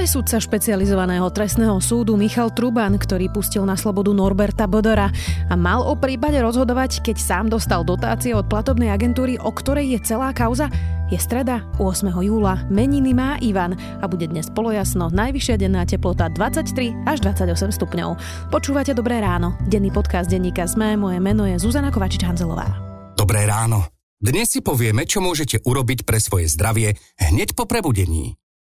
je sudca špecializovaného trestného súdu Michal Truban, ktorý pustil na slobodu Norberta Bodora a mal o prípade rozhodovať, keď sám dostal dotácie od platobnej agentúry, o ktorej je celá kauza? Je streda, 8. júla, meniny má Ivan a bude dnes polojasno, najvyššia denná teplota 23 až 28 stupňov. Počúvate Dobré ráno, denný podcast denníka SME, moje meno je Zuzana Kovačič-Hanzelová. Dobré ráno. Dnes si povieme, čo môžete urobiť pre svoje zdravie hneď po prebudení.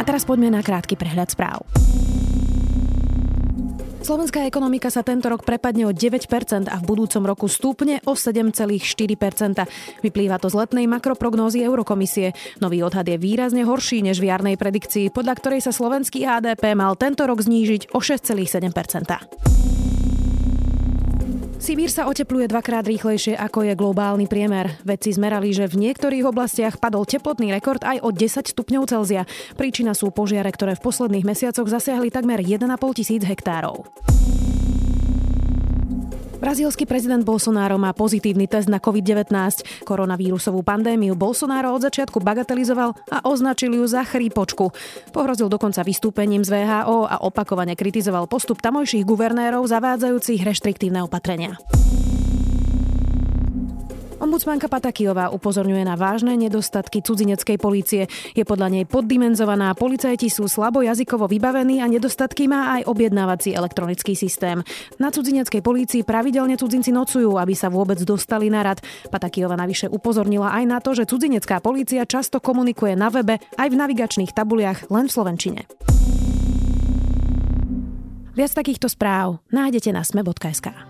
A teraz poďme na krátky prehľad správ. Slovenská ekonomika sa tento rok prepadne o 9% a v budúcom roku stúpne o 7,4%. Vyplýva to z letnej makroprognózy Eurokomisie. Nový odhad je výrazne horší než v jarnej predikcii, podľa ktorej sa slovenský HDP mal tento rok znížiť o 6,7%. Sibír sa otepluje dvakrát rýchlejšie ako je globálny priemer. Vedci zmerali, že v niektorých oblastiach padol teplotný rekord aj o 10 stupňov Celzia. Príčina sú požiare, ktoré v posledných mesiacoch zasiahli takmer 1,5 tisíc hektárov. Brazílsky prezident Bolsonaro má pozitívny test na COVID-19. Koronavírusovú pandémiu Bolsonaro od začiatku bagatelizoval a označil ju za chrípočku. Pohrozil dokonca vystúpením z VHO a opakovane kritizoval postup tamojších guvernérov zavádzajúcich reštriktívne opatrenia. Ombudsmanka Patakijová upozorňuje na vážne nedostatky cudzineckej polície. Je podľa nej poddimenzovaná, policajti sú slabo jazykovo vybavení a nedostatky má aj objednávací elektronický systém. Na cudzineckej polícii pravidelne cudzinci nocujú, aby sa vôbec dostali na rad. Patakijová navyše upozornila aj na to, že cudzinecká polícia často komunikuje na webe aj v navigačných tabuliach len v slovenčine. Viac takýchto správ nájdete na sme.sk.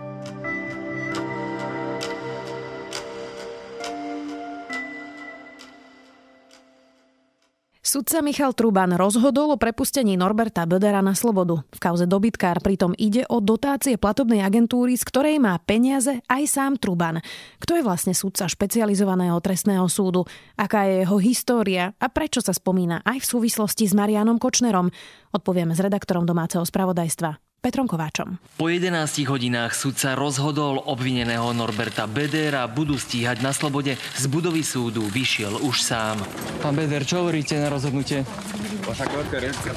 Sudca Michal Truban rozhodol o prepustení Norberta Bödera na slobodu. V kauze dobytkár pritom ide o dotácie platobnej agentúry, z ktorej má peniaze aj sám Truban. Kto je vlastne sudca špecializovaného trestného súdu? Aká je jeho história a prečo sa spomína aj v súvislosti s Marianom Kočnerom? Odpovieme s redaktorom domáceho spravodajstva. Petrom Kováčom. Po 11 hodinách sudca rozhodol obvineného Norberta Bedera budú stíhať na slobode. Z budovy súdu vyšiel už sám. Pán Beder, čo hovoríte na rozhodnutie?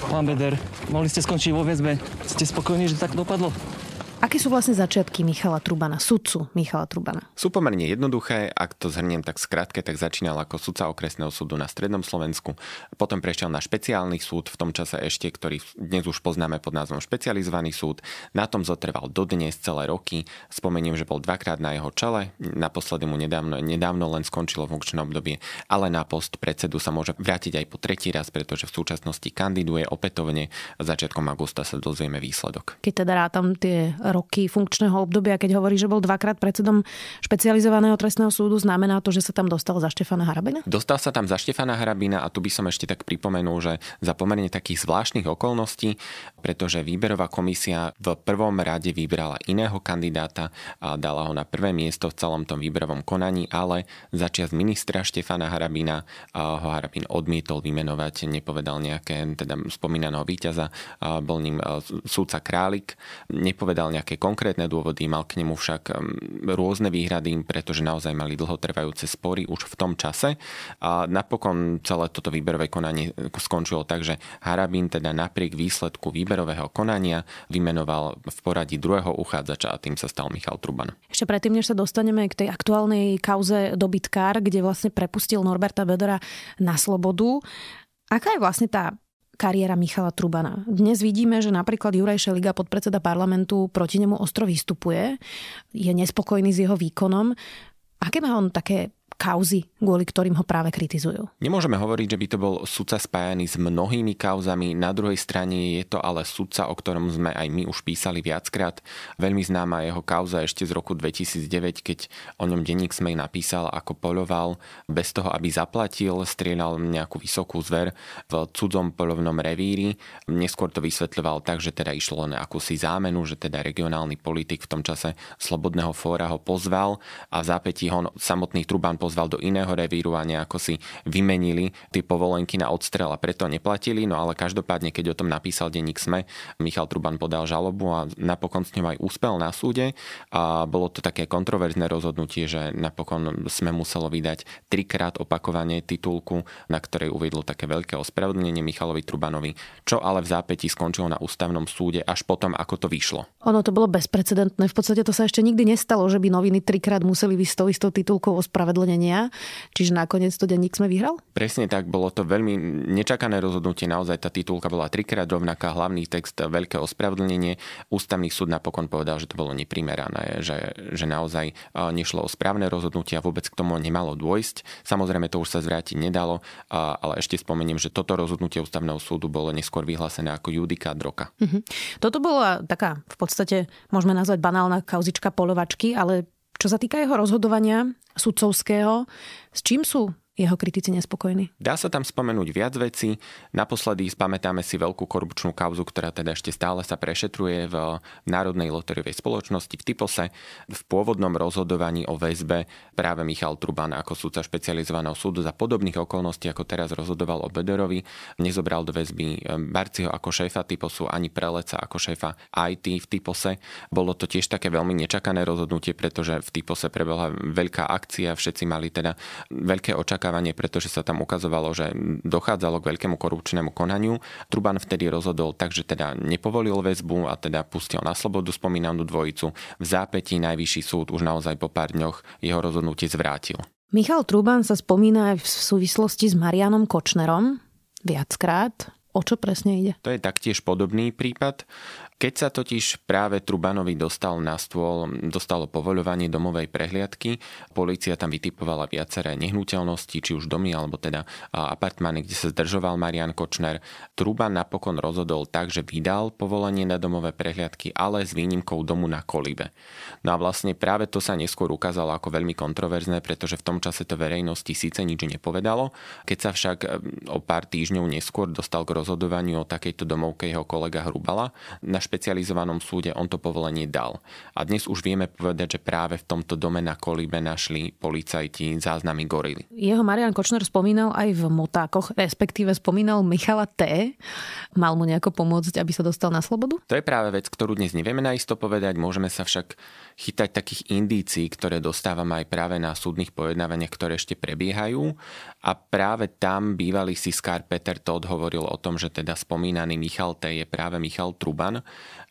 Pán Beder, mohli ste skončiť vo väzbe. Ste spokojní, že tak dopadlo? Aké sú vlastne začiatky Michala Trubana, sudcu Michala Trubana? Sú pomerne jednoduché, ak to zhrniem tak skrátke, tak začínal ako sudca okresného súdu na Strednom Slovensku, potom prešiel na špeciálny súd, v tom čase ešte, ktorý dnes už poznáme pod názvom špecializovaný súd. Na tom zotrval dodnes celé roky. Spomeniem, že bol dvakrát na jeho čele, naposledy mu nedávno, nedávno len skončilo funkčné obdobie, ale na post predsedu sa môže vrátiť aj po tretí raz, pretože v súčasnosti kandiduje opätovne. Začiatkom augusta sa dozvieme výsledok. Keď teda rátam tie roky funkčného obdobia, keď hovorí, že bol dvakrát predsedom špecializovaného trestného súdu, znamená to, že sa tam dostal za Štefana Harabina? Dostal sa tam za Štefana Harabina a tu by som ešte tak pripomenul, že za pomerne takých zvláštnych okolností, pretože výberová komisia v prvom rade vybrala iného kandidáta a dala ho na prvé miesto v celom tom výberovom konaní, ale začiat ministra Štefana Harabina ho Harabin odmietol vymenovať, nepovedal nejaké teda spomínaného víťaza, bol ním súdca Králik, nepovedal nejaké nejaké konkrétne dôvody, mal k nemu však rôzne výhrady, pretože naozaj mali dlhotrvajúce spory už v tom čase. A napokon celé toto výberové konanie skončilo tak, že Harabín teda napriek výsledku výberového konania vymenoval v poradí druhého uchádzača a tým sa stal Michal Truban. Ešte predtým, než sa dostaneme k tej aktuálnej kauze dobytkár, kde vlastne prepustil Norberta Bedora na slobodu, Aká je vlastne tá kariéra Michala Trubana. Dnes vidíme, že napríklad Juraj Šeliga, podpredseda parlamentu, proti nemu ostro vystupuje, je nespokojný s jeho výkonom. Aké má on také kauzy, kvôli ktorým ho práve kritizujú. Nemôžeme hovoriť, že by to bol sudca spájaný s mnohými kauzami. Na druhej strane je to ale sudca, o ktorom sme aj my už písali viackrát. Veľmi známa jeho kauza ešte z roku 2009, keď o ňom denník Smej napísal, ako poľoval bez toho, aby zaplatil, strieľal nejakú vysokú zver v cudzom polovnom revíri. Neskôr to vysvetľoval tak, že teda išlo len akúsi zámenu, že teda regionálny politik v tom čase Slobodného fóra ho pozval a v zápätí ho samotný Truban pozval do iného revíru a nejako si vymenili tie povolenky na odstrel a preto neplatili, no ale každopádne, keď o tom napísal denník SME, Michal Truban podal žalobu a napokon s ňou aj úspel na súde a bolo to také kontroverzné rozhodnutie, že napokon sme muselo vydať trikrát opakovanie titulku, na ktorej uvedlo také veľké ospravedlnenie Michalovi Trubanovi, čo ale v zápätí skončilo na ústavnom súde až potom, ako to vyšlo. Ono to bolo bezprecedentné. V podstate to sa ešte nikdy nestalo, že by noviny trikrát museli vysť tou istou titulkou ospravedlnenia. Čiže nakoniec to denník sme vyhral? Presne tak, bolo to veľmi nečakané rozhodnutie. Naozaj tá titulka bola trikrát rovnaká, hlavný text, veľké ospravedlnenie. Ústavný súd napokon povedal, že to bolo neprimerané, že, že naozaj nešlo o správne rozhodnutie a vôbec k tomu nemalo dôjsť. Samozrejme, to už sa zvrátiť nedalo, ale ešte spomeniem, že toto rozhodnutie ústavného súdu bolo neskôr vyhlásené ako judikát roka. Mm-hmm. Toto bola taká v podstate, môžeme nazvať banálna kauzička polovačky, ale čo sa týka jeho rozhodovania sudcovského, s čím sú jeho kritici nespokojní? Dá sa tam spomenúť viac vecí. Naposledy spamätáme si veľkú korupčnú kauzu, ktorá teda ešte stále sa prešetruje v Národnej loteriovej spoločnosti v Typose. V pôvodnom rozhodovaní o väzbe práve Michal Truban ako súdca špecializovaného súdu za podobných okolností, ako teraz rozhodoval o Bederovi, nezobral do väzby Barciho ako šéfa Typosu ani Preleca ako šéfa IT v Typose. Bolo to tiež také veľmi nečakané rozhodnutie, pretože v Typose prebehla veľká akcia, všetci mali teda veľké očakávania očakávanie, pretože sa tam ukazovalo, že dochádzalo k veľkému korupčnému konaniu. Truban vtedy rozhodol tak, že teda nepovolil väzbu a teda pustil na slobodu spomínanú dvojicu. V zápätí najvyšší súd už naozaj po pár dňoch jeho rozhodnutie zvrátil. Michal Truban sa spomína aj v súvislosti s Marianom Kočnerom viackrát. O čo presne ide? To je taktiež podobný prípad. Keď sa totiž práve Trubanovi dostal na stôl, dostalo povoľovanie domovej prehliadky, policia tam vytipovala viaceré nehnuteľnosti, či už domy, alebo teda apartmány, kde sa zdržoval Marian Kočner. Truban napokon rozhodol tak, že vydal povolenie na domové prehliadky, ale s výnimkou domu na Kolibe. No a vlastne práve to sa neskôr ukázalo ako veľmi kontroverzné, pretože v tom čase to verejnosti síce nič nepovedalo. Keď sa však o pár týždňov neskôr dostal k rozhodovaniu o takejto domovke jeho kolega Hrubala. Na špecializovanom súde on to povolenie dal. A dnes už vieme povedať, že práve v tomto dome na Kolíbe našli policajti záznamy gorily. Jeho Marian Kočner spomínal aj v motákoch, respektíve spomínal Michala T. Mal mu nejako pomôcť, aby sa dostal na slobodu? To je práve vec, ktorú dnes nevieme naisto povedať. Môžeme sa však chytať takých indícií, ktoré dostávame aj práve na súdnych pojednávaniach, ktoré ešte prebiehajú. A práve tam bývalý siskár Peter Todd hovoril o tom, že teda spomínaný Michal T. je práve Michal Truban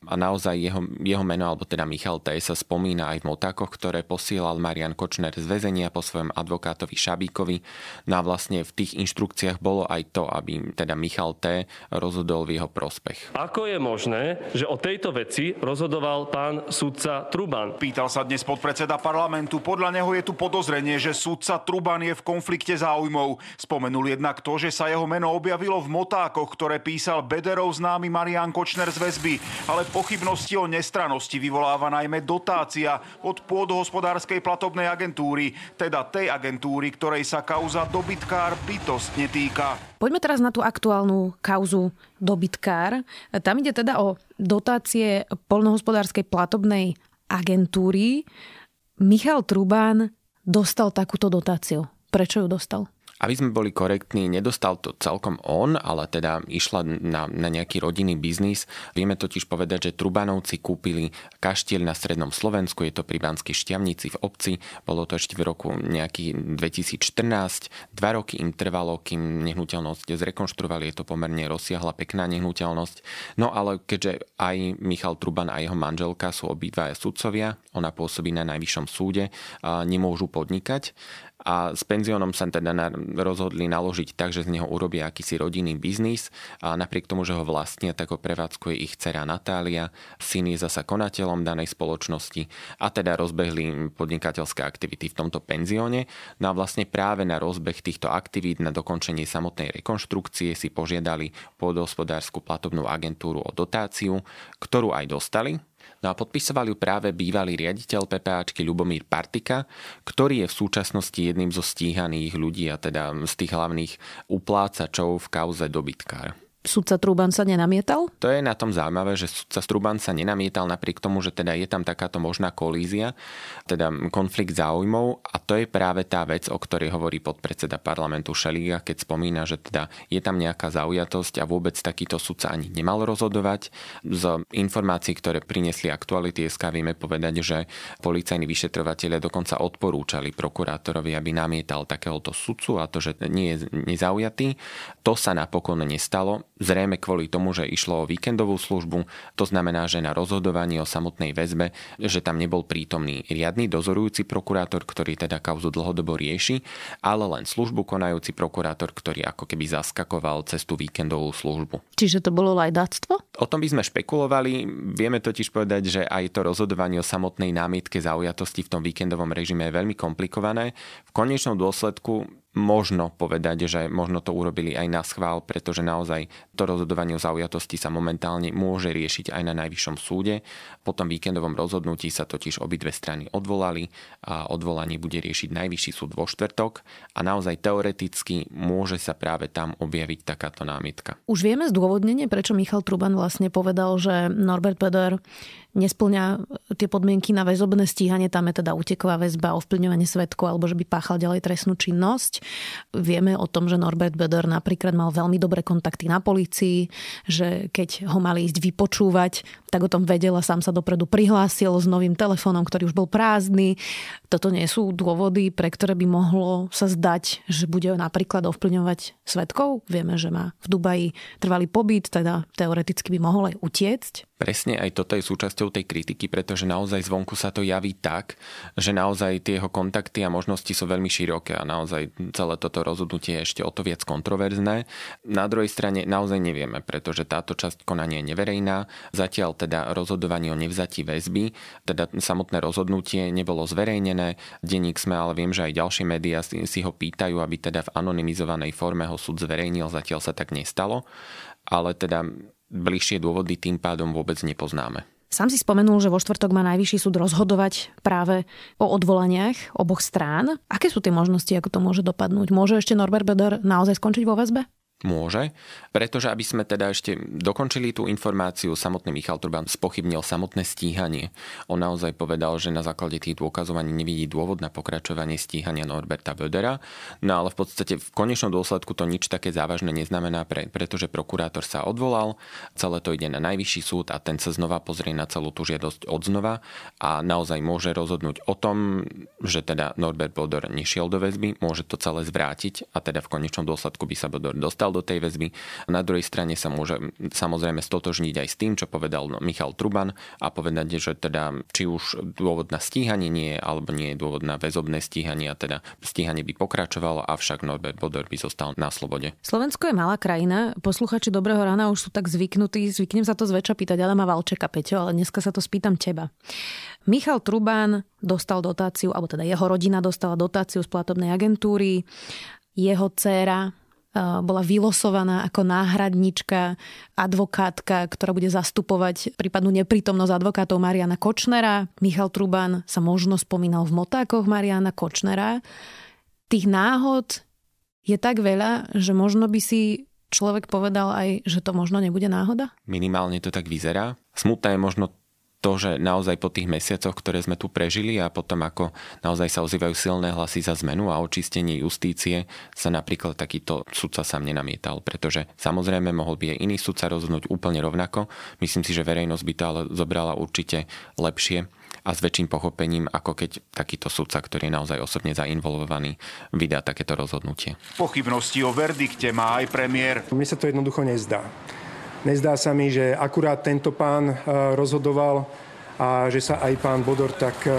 a naozaj jeho, jeho meno, alebo teda Michal T. sa spomína aj v motákoch, ktoré posielal Marian Kočner z väzenia po svojom advokátovi Šabíkovi. No a vlastne v tých inštrukciách bolo aj to, aby teda Michal T. rozhodol v jeho prospech. Ako je možné, že o tejto veci rozhodoval pán sudca Truban? Pýtal sa dnes podpredseda parlamentu. Podľa neho je tu podozrenie, že sudca Truban je v konflikte záujmov. Spomenul jednak to, že sa jeho meno objavilo v motákoch, ktoré písal Bederov známy Marian Kočner z väzby. Ale Pochybnosti o nestranosti vyvoláva najmä dotácia od pôdohospodárskej platobnej agentúry, teda tej agentúry, ktorej sa kauza dobytkár bytostne týka. Poďme teraz na tú aktuálnu kauzu dobytkár. Tam ide teda o dotácie polnohospodárskej platobnej agentúry. Michal Trubán dostal takúto dotáciu. Prečo ju dostal? Aby sme boli korektní, nedostal to celkom on, ale teda išla na, na nejaký rodinný biznis. Vieme totiž povedať, že Trubanovci kúpili kaštiel na strednom Slovensku, je to pri Banskej šťavnici v obci. Bolo to ešte v roku nejaký 2014. Dva roky im trvalo, kým nehnuteľnosť zrekonštruovali. Je to pomerne rozsiahla, pekná nehnuteľnosť. No ale keďže aj Michal Truban a jeho manželka sú obidvaja sudcovia, ona pôsobí na najvyššom súde, nemôžu podnikať a s penziónom sa teda rozhodli naložiť tak, že z neho urobia akýsi rodinný biznis. A napriek tomu, že ho vlastnia, tak ho prevádzkuje ich dcera Natália, syn je zasa konateľom danej spoločnosti. A teda rozbehli podnikateľské aktivity v tomto penzióne. No a vlastne práve na rozbeh týchto aktivít, na dokončenie samotnej rekonštrukcie si požiadali pôdohospodárskú platobnú agentúru o dotáciu, ktorú aj dostali, No a podpisoval ju práve bývalý riaditeľ PPAčky Ľubomír Partika, ktorý je v súčasnosti jedným zo stíhaných ľudí a teda z tých hlavných uplácačov v kauze dobytkár sudca Truban sa nenamietal? To je na tom zaujímavé, že sudca Truban sa nenamietal napriek tomu, že teda je tam takáto možná kolízia, teda konflikt záujmov a to je práve tá vec, o ktorej hovorí podpredseda parlamentu Šeliga, keď spomína, že teda je tam nejaká zaujatosť a vôbec takýto sudca ani nemal rozhodovať. Z informácií, ktoré priniesli aktuality SK, vieme povedať, že policajní vyšetrovateľe dokonca odporúčali prokurátorovi, aby namietal takéhoto sudcu a to, že nie je nezaujatý. To sa napokon nestalo zrejme kvôli tomu, že išlo o víkendovú službu, to znamená, že na rozhodovanie o samotnej väzbe, že tam nebol prítomný riadny dozorujúci prokurátor, ktorý teda kauzu dlhodobo rieši, ale len službu konajúci prokurátor, ktorý ako keby zaskakoval cez tú víkendovú službu. Čiže to bolo lajdáctvo? O tom by sme špekulovali. Vieme totiž povedať, že aj to rozhodovanie o samotnej námietke zaujatosti v tom víkendovom režime je veľmi komplikované. V konečnom dôsledku možno povedať, že možno to urobili aj na schvál, pretože naozaj to rozhodovanie o zaujatosti sa momentálne môže riešiť aj na najvyššom súde. Po tom víkendovom rozhodnutí sa totiž obidve strany odvolali a odvolanie bude riešiť najvyšší súd vo štvrtok a naozaj teoreticky môže sa práve tam objaviť takáto námietka. Už vieme zdôvodnenie, prečo Michal Truban vlastne povedal, že Norbert Peder nesplňa tie podmienky na väzobné stíhanie, tam je teda uteková väzba, ovplyvňovanie svetkov alebo že by páchal ďalej trestnú činnosť. Vieme o tom, že Norbert Beder napríklad mal veľmi dobré kontakty na polícii, že keď ho mali ísť vypočúvať, tak o tom vedel a sám sa dopredu prihlásil s novým telefónom, ktorý už bol prázdny. Toto nie sú dôvody, pre ktoré by mohlo sa zdať, že bude napríklad ovplyvňovať svetkov. Vieme, že má v Dubaji trvalý pobyt, teda teoreticky by mohol aj utiecť. Presne aj toto je súčasťou tej kritiky, pretože naozaj zvonku sa to javí tak, že naozaj tie jeho kontakty a možnosti sú veľmi široké a naozaj celé toto rozhodnutie je ešte o to viac kontroverzné. Na druhej strane naozaj nevieme, pretože táto časť konania je neverejná. Zatiaľ teda rozhodovanie o nevzatí väzby, teda samotné rozhodnutie nebolo zverejnené. Denník sme, ale viem, že aj ďalšie médiá si, ho pýtajú, aby teda v anonymizovanej forme ho súd zverejnil, zatiaľ sa tak nestalo. Ale teda bližšie dôvody tým pádom vôbec nepoznáme. Sám si spomenul, že vo štvrtok má najvyšší súd rozhodovať práve o odvolaniach oboch strán. Aké sú tie možnosti, ako to môže dopadnúť? Môže ešte Norbert Beder naozaj skončiť vo väzbe? Môže, pretože aby sme teda ešte dokončili tú informáciu, samotný Michal Turban spochybnil samotné stíhanie. On naozaj povedal, že na základe tých dôkazov ani nevidí dôvod na pokračovanie stíhania Norberta Bödera, no ale v podstate v konečnom dôsledku to nič také závažné neznamená, pre, pretože prokurátor sa odvolal, celé to ide na najvyšší súd a ten sa znova pozrie na celú tú žiadosť od znova a naozaj môže rozhodnúť o tom, že teda Norbert Böder nešiel do väzby, môže to celé zvrátiť a teda v konečnom dôsledku by sa Böder dostal do tej väzby. Na druhej strane sa môže samozrejme stotožniť aj s tým, čo povedal Michal Truban a povedať, že teda či už dôvod na stíhanie nie je, alebo nie je dôvod na väzobné stíhanie a teda stíhanie by pokračovalo, avšak Norbert Bodor by zostal na slobode. Slovensko je malá krajina, posluchači Dobrého rána už sú tak zvyknutí, zvyknem sa to zväčša pýtať Adama Valčeka, Peťo, ale dneska sa to spýtam teba. Michal Truban dostal dotáciu, alebo teda jeho rodina dostala dotáciu z platobnej agentúry, jeho dcéra bola vylosovaná ako náhradnička, advokátka, ktorá bude zastupovať prípadnú neprítomnosť advokátov Mariana Kočnera. Michal Truban sa možno spomínal v motákoch Mariana Kočnera. Tých náhod je tak veľa, že možno by si človek povedal aj, že to možno nebude náhoda? Minimálne to tak vyzerá. Smutné je možno to, že naozaj po tých mesiacoch, ktoré sme tu prežili a potom ako naozaj sa ozývajú silné hlasy za zmenu a očistenie justície, sa napríklad takýto sudca sám nenamietal, pretože samozrejme mohol by aj iný sudca rozhodnúť úplne rovnako. Myslím si, že verejnosť by to ale zobrala určite lepšie a s väčším pochopením, ako keď takýto sudca, ktorý je naozaj osobne zainvolvovaný, vydá takéto rozhodnutie. Pochybnosti o verdikte má aj premiér. Mne sa to jednoducho nezdá. Nezdá sa mi, že akurát tento pán eh, rozhodoval a že sa aj pán Bodor tak e,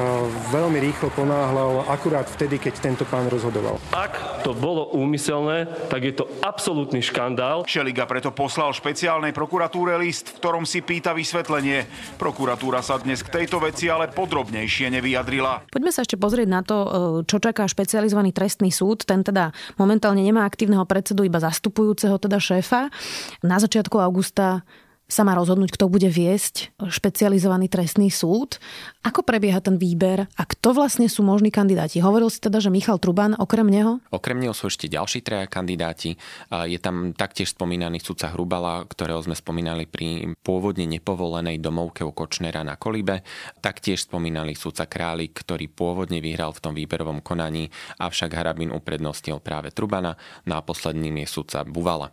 veľmi rýchlo ponáhľal akurát vtedy, keď tento pán rozhodoval. Ak to bolo úmyselné, tak je to absolútny škandál. Šeliga preto poslal špeciálnej prokuratúre list, v ktorom si pýta vysvetlenie. Prokuratúra sa dnes k tejto veci ale podrobnejšie nevyjadrila. Poďme sa ešte pozrieť na to, e, čo čaká špecializovaný trestný súd. Ten teda momentálne nemá aktívneho predsedu, iba zastupujúceho teda šéfa. Na začiatku augusta sa má rozhodnúť, kto bude viesť špecializovaný trestný súd. Ako prebieha ten výber a kto vlastne sú možní kandidáti? Hovoril si teda, že Michal Truban okrem neho? Okrem neho sú ešte ďalší traja kandidáti. Je tam taktiež spomínaný sudca Hrubala, ktorého sme spomínali pri pôvodne nepovolenej domovke u Kočnera na Kolibe. Taktiež spomínali sudca Králik, ktorý pôvodne vyhral v tom výberovom konaní, avšak Harabin uprednostnil práve Trubana. No a posledným je sudca Buvala.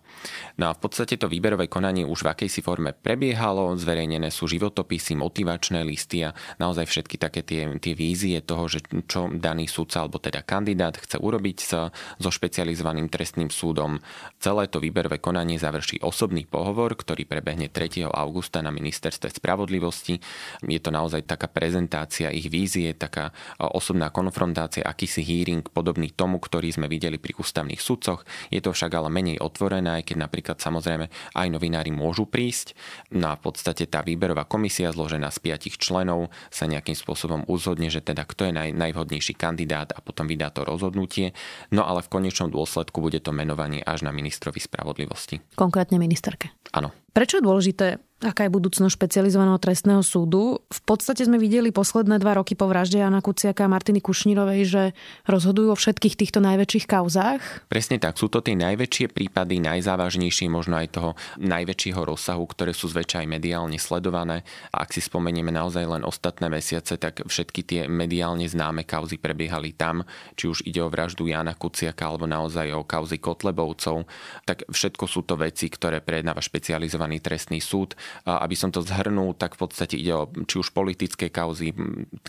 No a v podstate to výberové konanie už v akejsi prebiehalo, zverejnené sú životopisy, motivačné listy a naozaj všetky také tie, tie vízie toho, že čo daný sudca alebo teda kandidát chce urobiť sa, so špecializovaným trestným súdom. Celé to výberové konanie završí osobný pohovor, ktorý prebehne 3. augusta na ministerstve spravodlivosti. Je to naozaj taká prezentácia ich vízie, taká osobná konfrontácia, akýsi hearing podobný tomu, ktorý sme videli pri ústavných sudcoch. Je to však ale menej otvorené, aj keď napríklad samozrejme aj novinári môžu prísť. No a v podstate tá výberová komisia zložená z piatich členov sa nejakým spôsobom uzhodne, že teda kto je naj, najvhodnejší kandidát a potom vydá to rozhodnutie. No ale v konečnom dôsledku bude to menovanie až na ministrovi spravodlivosti. Konkrétne ministerke. Áno. Prečo je dôležité aká je budúcnosť špecializovaného trestného súdu. V podstate sme videli posledné dva roky po vražde Jana Kuciaka a Martiny Kušnírovej, že rozhodujú o všetkých týchto najväčších kauzách. Presne tak, sú to tie najväčšie prípady, najzávažnejšie, možno aj toho najväčšieho rozsahu, ktoré sú zväčša aj mediálne sledované. A ak si spomenieme naozaj len ostatné mesiace, tak všetky tie mediálne známe kauzy prebiehali tam, či už ide o vraždu Jana Kuciaka alebo naozaj o kauzy Kotlebovcov, tak všetko sú to veci, ktoré prejednáva špecializovaný trestný súd aby som to zhrnul, tak v podstate ide o či už politické kauzy,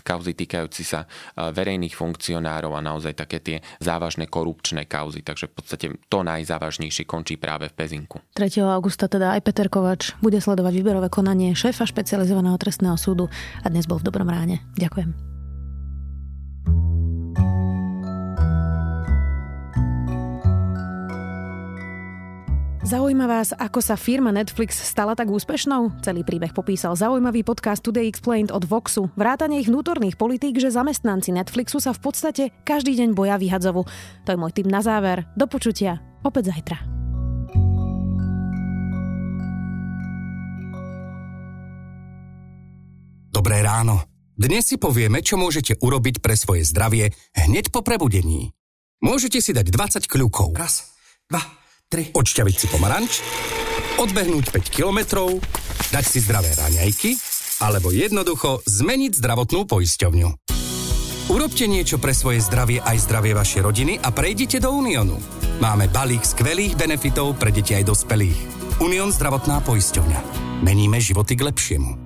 kauzy týkajúci sa verejných funkcionárov a naozaj také tie závažné korupčné kauzy. Takže v podstate to najzávažnejšie končí práve v Pezinku. 3. augusta teda aj Peter Kovač bude sledovať výberové konanie šéfa špecializovaného trestného súdu a dnes bol v Dobrom ráne. Ďakujem. Zaujíma vás, ako sa firma Netflix stala tak úspešnou? Celý príbeh popísal zaujímavý podcast Today Explained od Voxu. Vrátanie ich vnútorných politík, že zamestnanci Netflixu sa v podstate každý deň boja vyhadzovu. To je môj tým na záver. Do počutia. Opäť zajtra. Dobré ráno. Dnes si povieme, čo môžete urobiť pre svoje zdravie hneď po prebudení. Môžete si dať 20 kľúkov. Raz, dva, 3. Odšťaviť si pomaranč, odbehnúť 5 kilometrov, dať si zdravé raňajky, alebo jednoducho zmeniť zdravotnú poisťovňu. Urobte niečo pre svoje zdravie aj zdravie vašej rodiny a prejdite do Uniónu. Máme balík skvelých benefitov pre deti aj dospelých. Unión zdravotná poisťovňa. Meníme životy k lepšiemu.